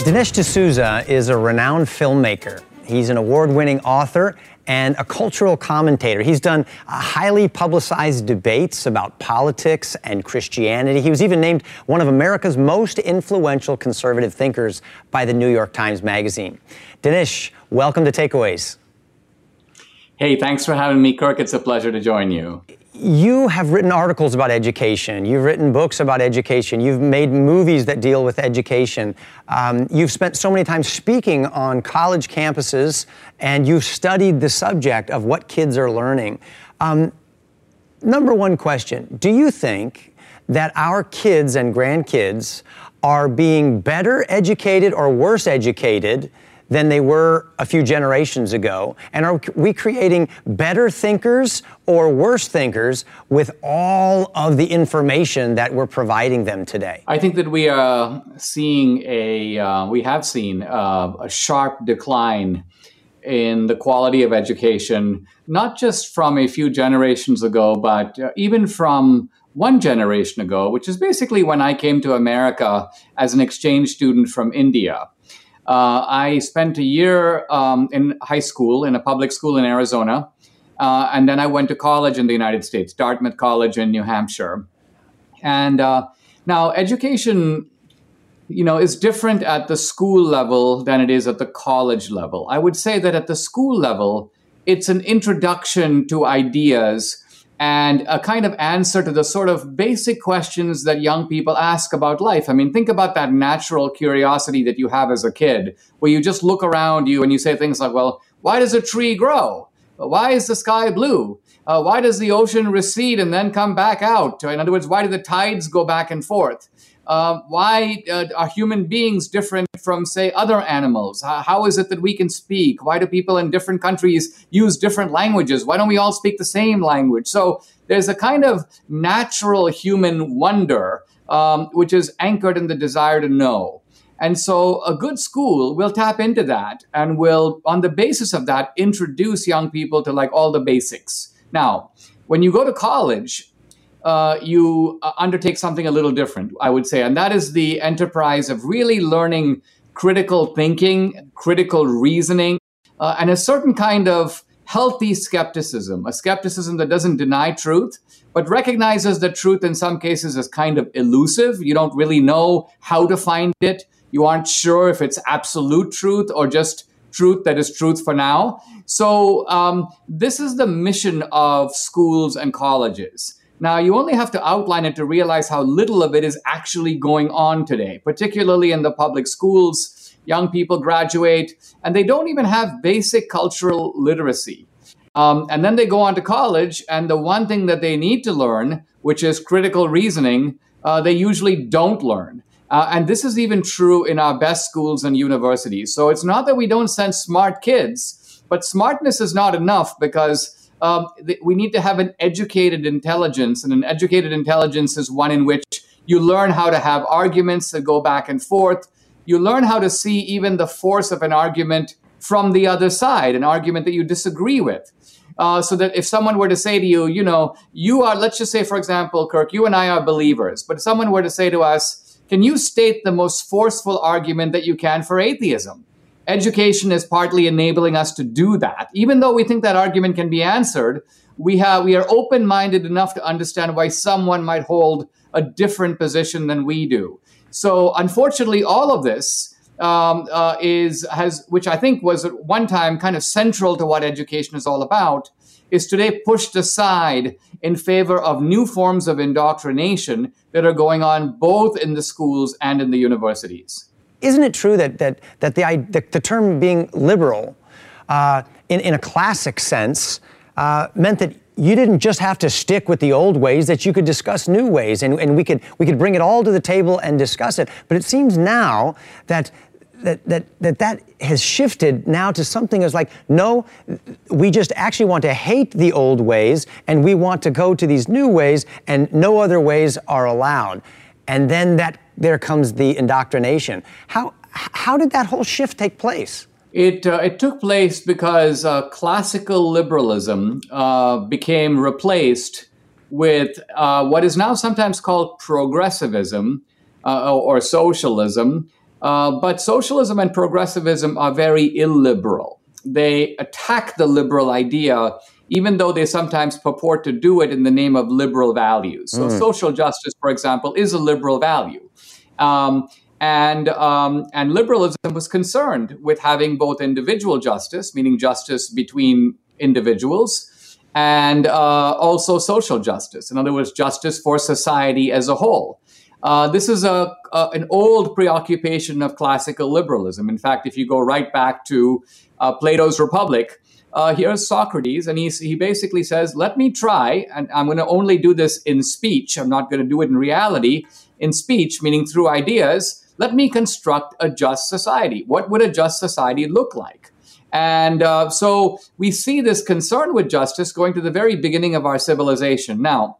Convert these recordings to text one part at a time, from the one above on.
Dinesh D'Souza is a renowned filmmaker. He's an award winning author and a cultural commentator. He's done uh, highly publicized debates about politics and Christianity. He was even named one of America's most influential conservative thinkers by the New York Times Magazine. Dinesh, welcome to Takeaways. Hey, thanks for having me, Kirk. It's a pleasure to join you you have written articles about education. You've written books about education. You've made movies that deal with education. Um, you've spent so many times speaking on college campuses, and you've studied the subject of what kids are learning. Um, number one question Do you think that our kids and grandkids are being better educated or worse educated? Than they were a few generations ago? And are we creating better thinkers or worse thinkers with all of the information that we're providing them today? I think that we are seeing a, uh, we have seen uh, a sharp decline in the quality of education, not just from a few generations ago, but uh, even from one generation ago, which is basically when I came to America as an exchange student from India. Uh, I spent a year um, in high school in a public school in Arizona, uh, and then I went to college in the United States, Dartmouth College in New Hampshire. And uh, now, education, you know, is different at the school level than it is at the college level. I would say that at the school level, it's an introduction to ideas and a kind of answer to the sort of basic questions that young people ask about life. I mean, think about that natural curiosity that you have as a kid, where you just look around you and you say things like, well, why does a tree grow? Why is the sky blue? Uh, why does the ocean recede and then come back out? In other words, why do the tides go back and forth? Uh, why uh, are human beings different from, say, other animals? How, how is it that we can speak? Why do people in different countries use different languages? Why don't we all speak the same language? So there's a kind of natural human wonder, um, which is anchored in the desire to know. And so a good school will tap into that and will, on the basis of that, introduce young people to like all the basics. Now, when you go to college, uh, you uh, undertake something a little different, I would say, and that is the enterprise of really learning critical thinking, critical reasoning, uh, and a certain kind of healthy skepticism, a skepticism that doesn't deny truth, but recognizes that truth in some cases is kind of elusive. You don't really know how to find it. You aren't sure if it's absolute truth or just truth that is truth for now. So, um, this is the mission of schools and colleges now, you only have to outline it to realize how little of it is actually going on today, particularly in the public schools. Young people graduate and they don't even have basic cultural literacy. Um, and then they go on to college, and the one thing that they need to learn, which is critical reasoning, uh, they usually don't learn. Uh, and this is even true in our best schools and universities. So it's not that we don't send smart kids, but smartness is not enough because um, th- we need to have an educated intelligence, and an educated intelligence is one in which you learn how to have arguments that go back and forth. You learn how to see even the force of an argument from the other side, an argument that you disagree with. Uh, so that if someone were to say to you, you know, you are, let's just say, for example, Kirk, you and I are believers, but if someone were to say to us, can you state the most forceful argument that you can for atheism? Education is partly enabling us to do that. Even though we think that argument can be answered, we have we are open-minded enough to understand why someone might hold a different position than we do. So, unfortunately, all of this um, uh, is has, which I think was at one time kind of central to what education is all about, is today pushed aside in favor of new forms of indoctrination that are going on both in the schools and in the universities. Isn't it true that, that, that the, the, the term being liberal, uh, in, in a classic sense, uh, meant that you didn't just have to stick with the old ways, that you could discuss new ways, and, and we, could, we could bring it all to the table and discuss it. But it seems now that that, that, that that has shifted now to something as like, no, we just actually want to hate the old ways and we want to go to these new ways and no other ways are allowed. And then that there comes the indoctrination. How, how did that whole shift take place? It, uh, it took place because uh, classical liberalism uh, became replaced with uh, what is now sometimes called progressivism uh, or socialism. Uh, but socialism and progressivism are very illiberal. They attack the liberal idea, even though they sometimes purport to do it in the name of liberal values. So, mm. social justice, for example, is a liberal value. Um, and um, and liberalism was concerned with having both individual justice, meaning justice between individuals, and uh, also social justice. In other words, justice for society as a whole. Uh, this is a, a, an old preoccupation of classical liberalism. In fact, if you go right back to uh, Plato's Republic, uh, here's Socrates, and he's, he basically says, Let me try, and I'm going to only do this in speech. I'm not going to do it in reality. In speech, meaning through ideas, let me construct a just society. What would a just society look like? And uh, so we see this concern with justice going to the very beginning of our civilization. Now,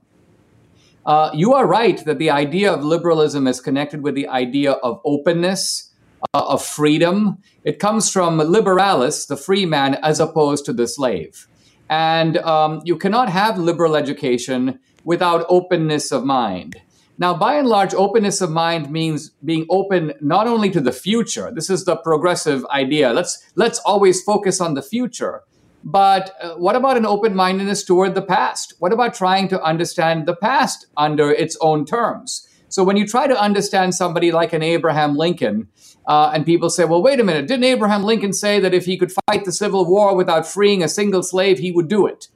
uh, you are right that the idea of liberalism is connected with the idea of openness, uh, of freedom. It comes from liberalis, the free man, as opposed to the slave. And um, you cannot have liberal education without openness of mind. Now, by and large, openness of mind means being open not only to the future. This is the progressive idea. Let's let's always focus on the future. But uh, what about an open mindedness toward the past? What about trying to understand the past under its own terms? So when you try to understand somebody like an Abraham Lincoln, uh, and people say, well, wait a minute, didn't Abraham Lincoln say that if he could fight the Civil War without freeing a single slave, he would do it?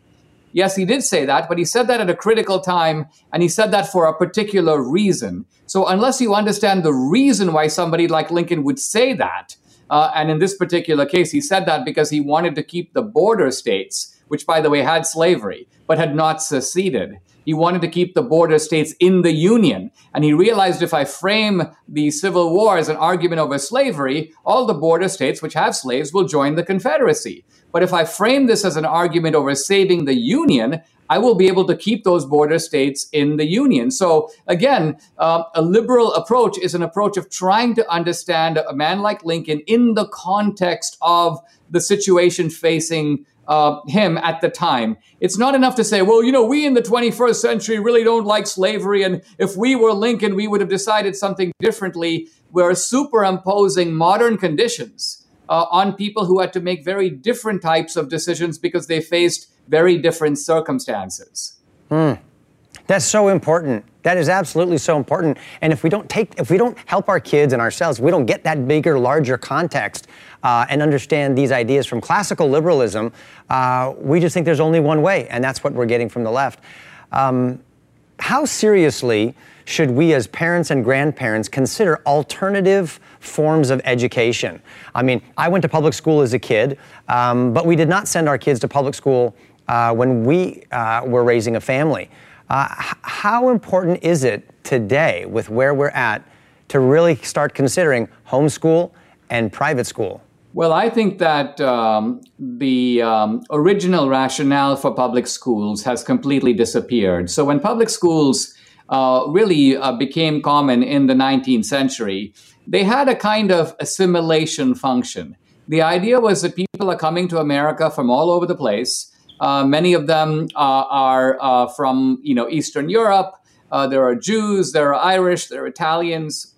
Yes, he did say that, but he said that at a critical time, and he said that for a particular reason. So unless you understand the reason why somebody like Lincoln would say that, uh, and in this particular case, he said that because he wanted to keep the border states, which, by the way, had slavery, but had not seceded. He wanted to keep the border states in the Union. And he realized if I frame the Civil War as an argument over slavery, all the border states which have slaves will join the Confederacy. But if I frame this as an argument over saving the Union, I will be able to keep those border states in the Union. So, again, uh, a liberal approach is an approach of trying to understand a man like Lincoln in the context of the situation facing uh, him at the time. It's not enough to say, well, you know, we in the 21st century really don't like slavery, and if we were Lincoln, we would have decided something differently. We're superimposing modern conditions uh, on people who had to make very different types of decisions because they faced very different circumstances. Mm. That's so important. That is absolutely so important. And if we don't take, if we don't help our kids and ourselves, we don't get that bigger, larger context uh, and understand these ideas from classical liberalism. Uh, we just think there's only one way, and that's what we're getting from the left. Um, how seriously should we, as parents and grandparents, consider alternative forms of education? I mean, I went to public school as a kid, um, but we did not send our kids to public school uh, when we uh, were raising a family. Uh, how important is it today, with where we're at, to really start considering homeschool and private school? Well, I think that um, the um, original rationale for public schools has completely disappeared. So, when public schools uh, really uh, became common in the 19th century, they had a kind of assimilation function. The idea was that people are coming to America from all over the place uh, many of them uh, are uh, from you know Eastern Europe. There are Jews, there are Irish, there are Italians,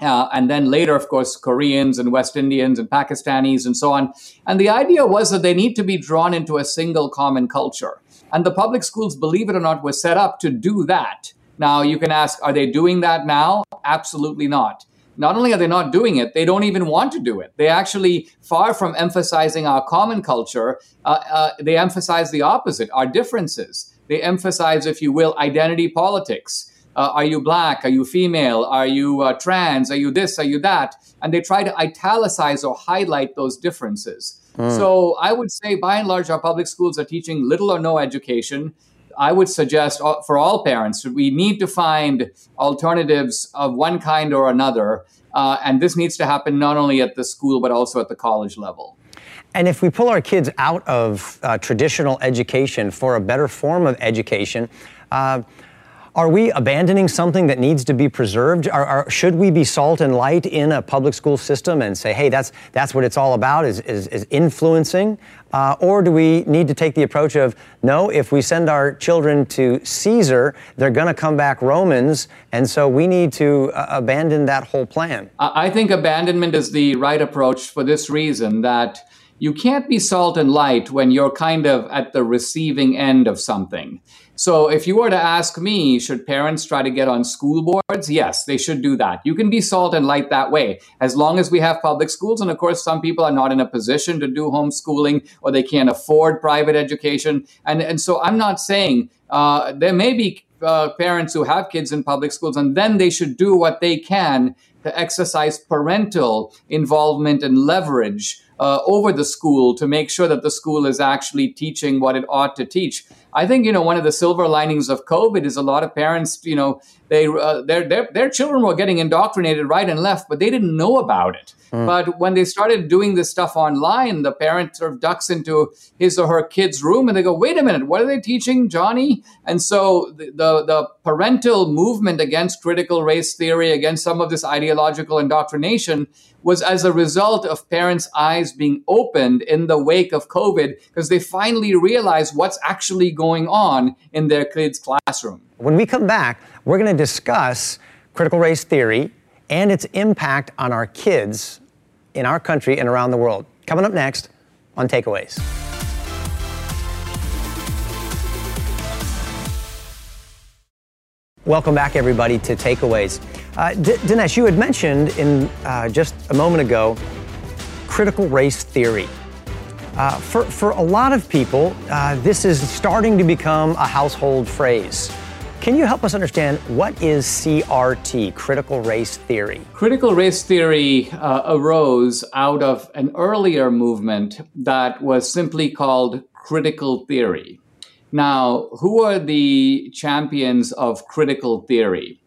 and then later, of course, Koreans and West Indians and Pakistanis and so on. And the idea was that they need to be drawn into a single common culture. And the public schools, believe it or not, were set up to do that. Now, you can ask, are they doing that now? Absolutely not not only are they not doing it, they don't even want to do it. They actually, far from emphasizing our common culture, uh, uh, they emphasize the opposite, our differences. They emphasize, if you will, identity politics. Uh, are you black? Are you female? Are you uh, trans? Are you this? Are you that? And they try to italicize or highlight those differences. Mm. So I would say, by and large, our public schools are teaching little or no education. I would suggest uh, for all parents, we need to find alternatives of one kind or another. Uh, and this needs to happen not only at the school, but also at the college level. And if we pull our kids out of uh, traditional education for a better form of education, uh, are we abandoning something that needs to be preserved? Are, are, should we be salt and light in a public school system and say, hey, that's, that's what it's all about, is, is, is influencing? Uh, or do we need to take the approach of, no, if we send our children to Caesar, they're going to come back Romans, and so we need to uh, abandon that whole plan? I think abandonment is the right approach for this reason that you can't be salt and light when you're kind of at the receiving end of something. So if you were to ask me, should parents try to get on school boards? Yes, they should do that. You can be salt and light that way, as long as we have public schools. And of course, some people are not in a position to do homeschooling or they can't afford private education. And, and so I'm not saying uh, there may be uh, parents who have kids in public schools, and then they should do what they can to exercise parental involvement and leverage uh, over the school to make sure that the school is actually teaching what it ought to teach. I think you know one of the silver linings of COVID is a lot of parents, you know, they uh, their, their their children were getting indoctrinated right and left, but they didn't know about it. Mm. But when they started doing this stuff online, the parent sort of ducks into his or her kid's room and they go, "Wait a minute, what are they teaching, Johnny?" And so the the, the parental movement against critical race theory, against some of this ideological indoctrination, was as a result of parents' eyes being opened in the wake of COVID because they finally realized what's actually going on in their kids' classroom. When we come back, we're going to discuss critical race theory and its impact on our kids in our country and around the world. Coming up next on Takeaways. Welcome back, everybody, to Takeaways. Uh, D- Dinesh, you had mentioned in uh, just a moment ago critical race theory. Uh, for, for a lot of people, uh, this is starting to become a household phrase. Can you help us understand what is CRT, critical race theory? Critical race theory uh, arose out of an earlier movement that was simply called critical theory. Now, who are the champions of critical theory?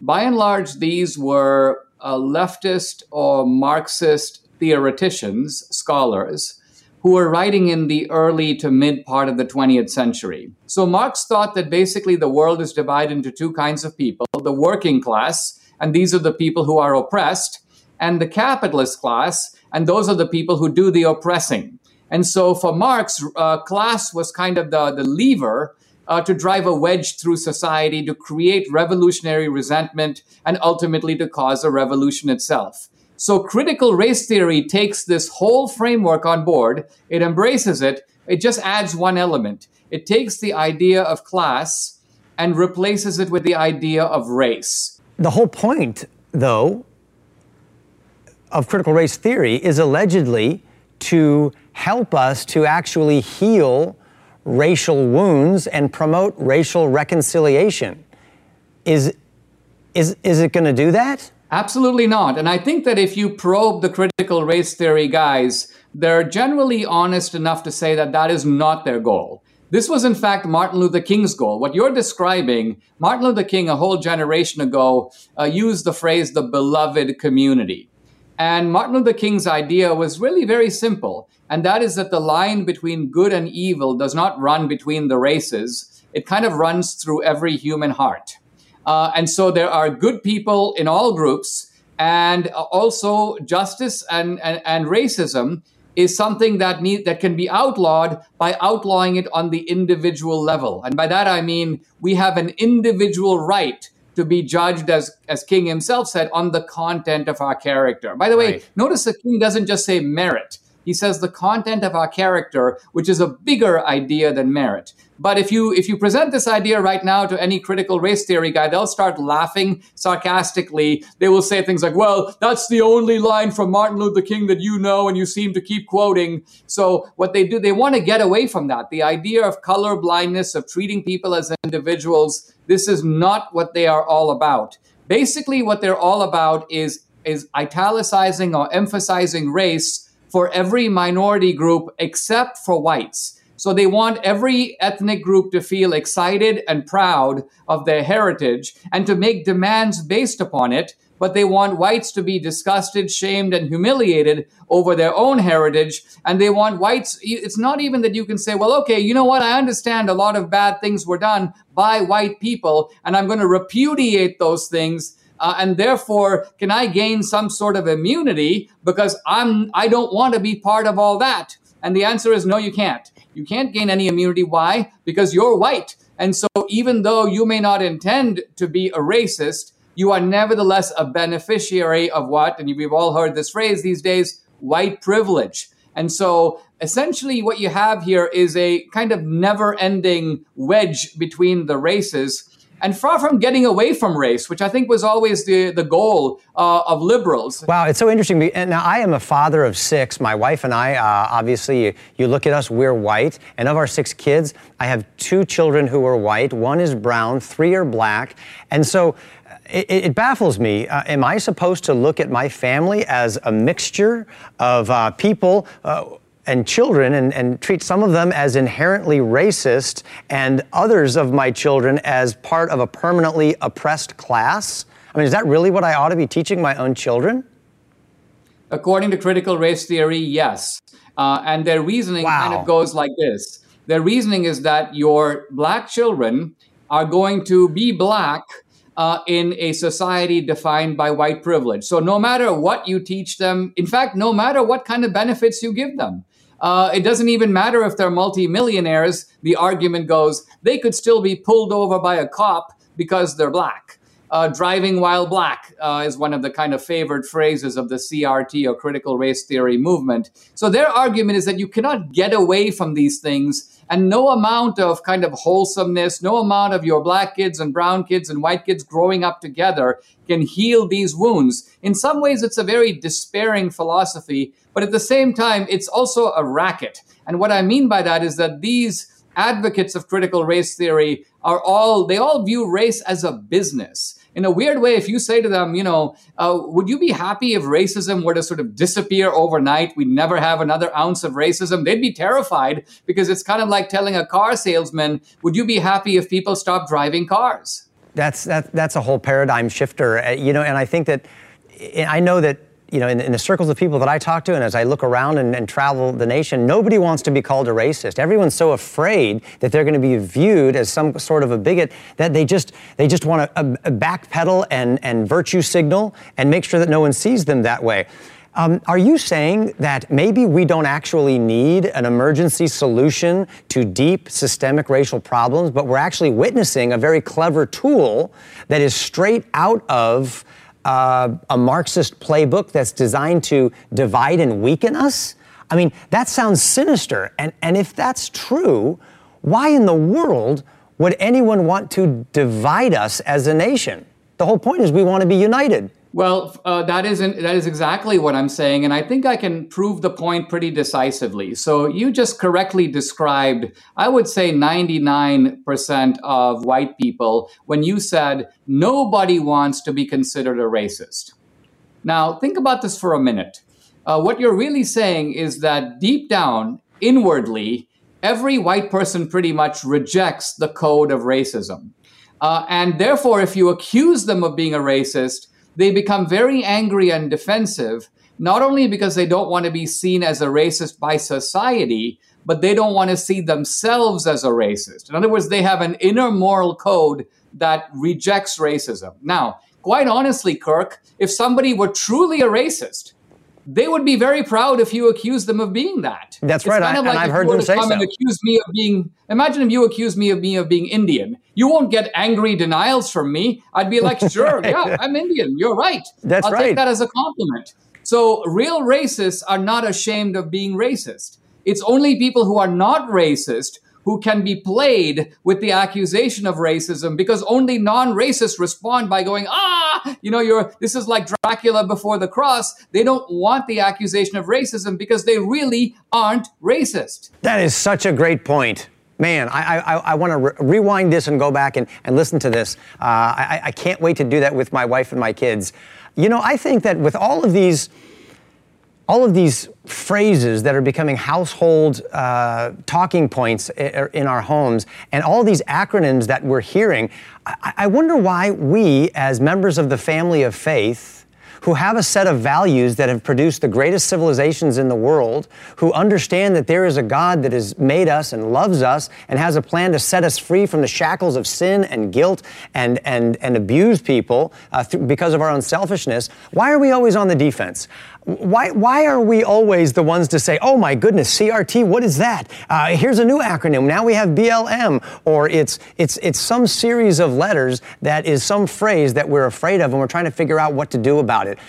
By and large, these were uh, leftist or Marxist theoreticians, scholars, who were writing in the early to mid part of the 20th century. So Marx thought that basically the world is divided into two kinds of people the working class, and these are the people who are oppressed, and the capitalist class, and those are the people who do the oppressing. And so for Marx, uh, class was kind of the, the lever uh, to drive a wedge through society, to create revolutionary resentment, and ultimately to cause a revolution itself. So critical race theory takes this whole framework on board, it embraces it, it just adds one element. It takes the idea of class and replaces it with the idea of race. The whole point, though, of critical race theory is allegedly to help us to actually heal racial wounds and promote racial reconciliation. Is, is, is it going to do that? Absolutely not. And I think that if you probe the critical race theory guys, they're generally honest enough to say that that is not their goal. This was, in fact, Martin Luther King's goal. What you're describing, Martin Luther King, a whole generation ago, uh, used the phrase the beloved community. And Martin Luther King's idea was really very simple, and that is that the line between good and evil does not run between the races, it kind of runs through every human heart. Uh, and so there are good people in all groups, and also justice and, and, and racism is something that need, that can be outlawed by outlawing it on the individual level. And by that I mean we have an individual right to be judged as as King himself said on the content of our character. By the way, right. notice the King doesn't just say merit. He says the content of our character, which is a bigger idea than merit. But if you if you present this idea right now to any critical race theory guy, they'll start laughing sarcastically. They will say things like, "Well, that's the only line from Martin Luther King that you know and you seem to keep quoting." So what they do, they want to get away from that. The idea of color blindness, of treating people as individuals, this is not what they are all about. Basically, what they're all about is is italicizing or emphasizing race for every minority group except for whites. So they want every ethnic group to feel excited and proud of their heritage and to make demands based upon it but they want whites to be disgusted, shamed, and humiliated over their own heritage. And they want whites, it's not even that you can say, well, okay, you know what? I understand a lot of bad things were done by white people, and I'm going to repudiate those things. Uh, and therefore, can I gain some sort of immunity because I'm I don't want to be part of all that? And the answer is no, you can't. You can't gain any immunity. Why? Because you're white. And so, even though you may not intend to be a racist, you are nevertheless a beneficiary of what, and we've all heard this phrase these days, white privilege. And so essentially what you have here is a kind of never ending wedge between the races and far from getting away from race, which I think was always the, the goal uh, of liberals. Wow, it's so interesting. Now I am a father of six. My wife and I, uh, obviously, you, you, look at us, we're white. And of our six kids, I have two children who are white. One is brown, three are black. And so uh, it, it, baffles me. Uh, am I supposed to look at my family as a mixture of uh, people? And children and, and treat some of them as inherently racist and others of my children as part of a permanently oppressed class? I mean, is that really what I ought to be teaching my own children? According to critical race theory, yes. Uh, and their reasoning wow. kind of goes like this their reasoning is that your black children are going to be black uh, in a society defined by white privilege. So, no matter what you teach them, in fact, no matter what kind of benefits you give them, uh, it doesn't even matter if they're multimillionaires. The argument goes they could still be pulled over by a cop because they're black. Uh, driving while black uh, is one of the kind of favored phrases of the CRT or critical race theory movement. So their argument is that you cannot get away from these things, and no amount of kind of wholesomeness, no amount of your black kids and brown kids and white kids growing up together can heal these wounds. In some ways, it's a very despairing philosophy, but at the same time, it's also a racket. And what I mean by that is that these advocates of critical race theory are all, they all view race as a business. In a weird way, if you say to them, you know, uh, would you be happy if racism were to sort of disappear overnight? We'd never have another ounce of racism. They'd be terrified because it's kind of like telling a car salesman, would you be happy if people stopped driving cars? That's, that, that's a whole paradigm shifter, uh, you know, and I think that, I know that you know, in, in, the circles of people that I talk to, and as I look around and, and, travel the nation, nobody wants to be called a racist. Everyone's so afraid that they're going to be viewed as some sort of a bigot that they just they just want to uh, backpedal and and virtue signal and make sure that no one sees them that way. Um, are you saying that maybe we don't actually need an emergency solution to deep systemic racial problems, but we're actually witnessing a very clever tool that is straight out of uh, a Marxist playbook that's designed to divide and weaken us? I mean, that sounds sinister. And, and if that's true, why in the world would anyone want to divide us as a nation? The whole point is we want to be united. Well, uh, that is that is exactly what I'm saying, and I think I can prove the point pretty decisively. So you just correctly described, I would say, 99% of white people when you said nobody wants to be considered a racist. Now, think about this for a minute. Uh, what you're really saying is that deep down, inwardly, every white person pretty much rejects the code of racism, uh, and therefore, if you accuse them of being a racist they become very angry and defensive, not only because they don't want to be seen as a racist by society, but they don't want to see themselves as a racist. In other words, they have an inner moral code that rejects racism. Now, quite honestly, Kirk, if somebody were truly a racist, they would be very proud if you accused them of being that. That's it's right. Kind of I, like and I've heard them say come so. and accuse me of being. Imagine if you accuse me of me of being Indian. You won't get angry denials from me. I'd be like, sure, yeah, I'm Indian. You're right. That's I'll right. take that as a compliment. So real racists are not ashamed of being racist. It's only people who are not racist who can be played with the accusation of racism because only non-racists respond by going, ah, you know, you're, this is like Dracula before the cross. They don't want the accusation of racism because they really aren't racist. That is such a great point. Man, I, I, I want to re- rewind this and go back and, and listen to this. Uh, I, I can't wait to do that with my wife and my kids. You know, I think that with all of these all of these phrases that are becoming household uh, talking points in our homes and all these acronyms that we're hearing, I, I wonder why we, as members of the family of faith, who have a set of values that have produced the greatest civilizations in the world, who understand that there is a God that has made us and loves us and has a plan to set us free from the shackles of sin and guilt and, and, and abuse people uh, th- because of our own selfishness. Why are we always on the defense? Why, why are we always the ones to say, oh my goodness, CRT, what is that? Uh, here's a new acronym. Now we have BLM. Or it's, it's, it's some series of letters that is some phrase that we're afraid of and we're trying to figure out what to do about it.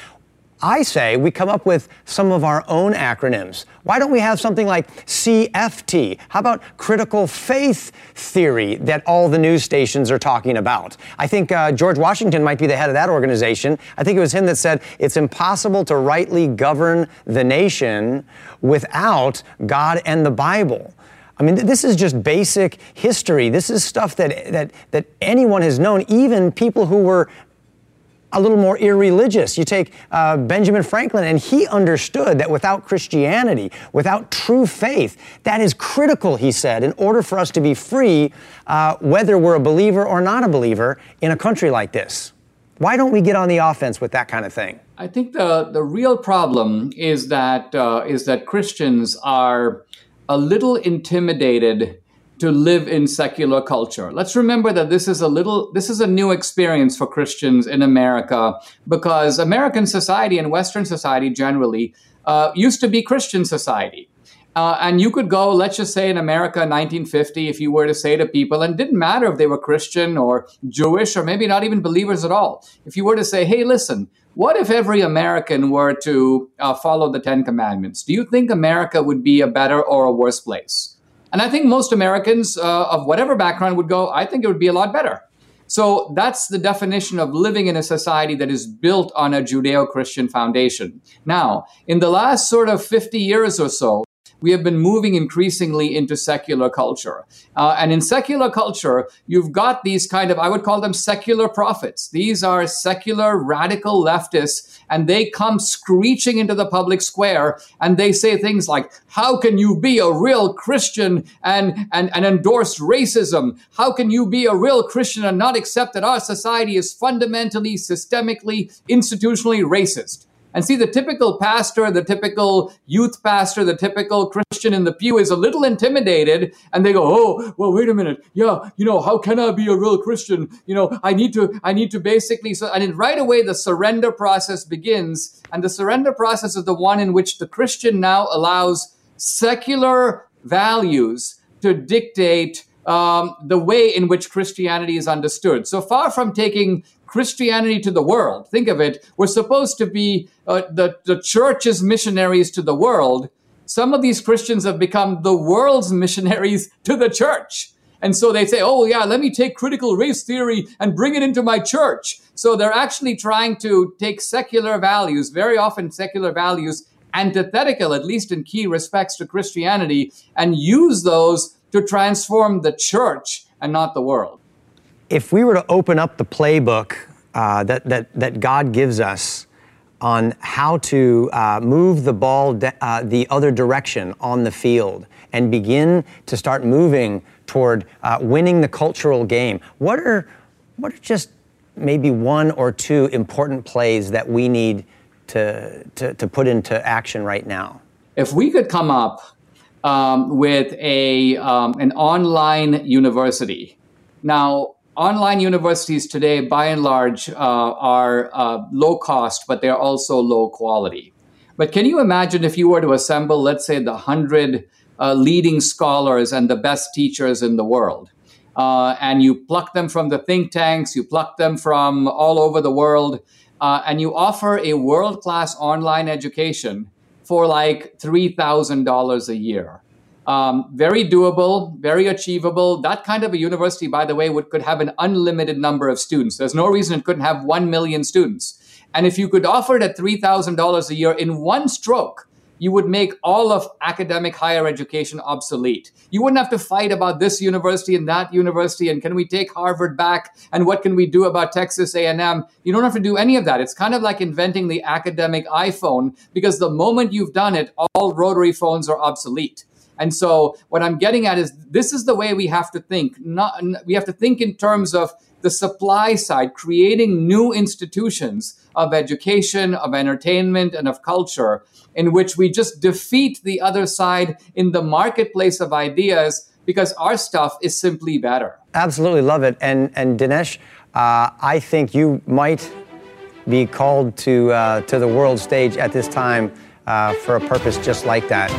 I say we come up with some of our own acronyms. Why don't we have something like CFT? How about critical faith theory that all the news stations are talking about? I think uh, George Washington might be the head of that organization. I think it was him that said it's impossible to rightly govern the nation without God and the Bible. I mean, this is just basic history. This is stuff that, that, that anyone has known, even people who were a little more irreligious. You take uh, Benjamin Franklin, and he understood that without Christianity, without true faith, that is critical, he said, in order for us to be free, uh, whether we're a believer or not a believer, in a country like this. Why don't we get on the offense with that kind of thing? I think the, the real problem is that, uh, is that Christians are a little intimidated to live in secular culture. Let's remember that this is a little this is a new experience for Christians in America because American society and Western society generally uh, used to be Christian society. Uh, and you could go, let's just say in America, 1950, if you were to say to people, and it didn't matter if they were Christian or Jewish or maybe not even believers at all. If you were to say, hey, listen, what if every American were to uh, follow the Ten Commandments? Do you think America would be a better or a worse place? And I think most Americans uh, of whatever background would go, I think it would be a lot better. So that's the definition of living in a society that is built on a Judeo Christian foundation. Now, in the last sort of 50 years or so, we have been moving increasingly into secular culture. Uh, and in secular culture, you've got these kind of, I would call them secular prophets. These are secular radical leftists, and they come screeching into the public square and they say things like, How can you be a real Christian and, and, and endorse racism? How can you be a real Christian and not accept that our society is fundamentally, systemically, institutionally racist? And see, the typical pastor, the typical youth pastor, the typical Christian in the pew is a little intimidated and they go, Oh, well, wait a minute. Yeah, you know, how can I be a real Christian? You know, I need to, I need to basically, so, and right away the surrender process begins. And the surrender process is the one in which the Christian now allows secular values to dictate um, the way in which Christianity is understood. So far from taking Christianity to the world. Think of it. We're supposed to be uh, the, the church's missionaries to the world. Some of these Christians have become the world's missionaries to the church. And so they say, oh, yeah, let me take critical race theory and bring it into my church. So they're actually trying to take secular values, very often secular values, antithetical, at least in key respects to Christianity, and use those to transform the church and not the world if we were to open up the playbook uh, that, that, that God gives us on how to uh, move the ball de- uh, the other direction on the field and begin to start moving toward uh, winning the cultural game, what are, what are just maybe one or two important plays that we need to, to, to put into action right now? If we could come up um, with a, um, an online university, now online universities today, by and large, uh, are uh, low cost, but they're also low quality. But can you imagine if you were to assemble, let's say, the hundred uh, leading scholars and the best teachers in the world, uh, and you pluck them from the think tanks, you pluck them from all over the world, uh, and you offer a world class online education for like $3,000 a year? Um, very doable, very achievable. That kind of a university, by the way, would could have an unlimited number of students. There's no reason it couldn't have one million students. And if you could offer it at three thousand dollars a year in one stroke, you would make all of academic higher education obsolete. You wouldn't have to fight about this university and that university and can we take Harvard back and what can we do about Texas A&M? You don't have to do any of that. It's kind of like inventing the academic iPhone because the moment you've done it, all rotary phones are obsolete. And so what I'm getting at is this is the way we have to think. Not we have to think in terms of the supply side, creating new institutions of education, of entertainment, and of culture in which we just defeat the other side in the marketplace of ideas because our stuff is simply better. Absolutely love it. And, and Dinesh, uh, I think you might be called to, uh, to the world stage at this time uh, for a purpose just like that.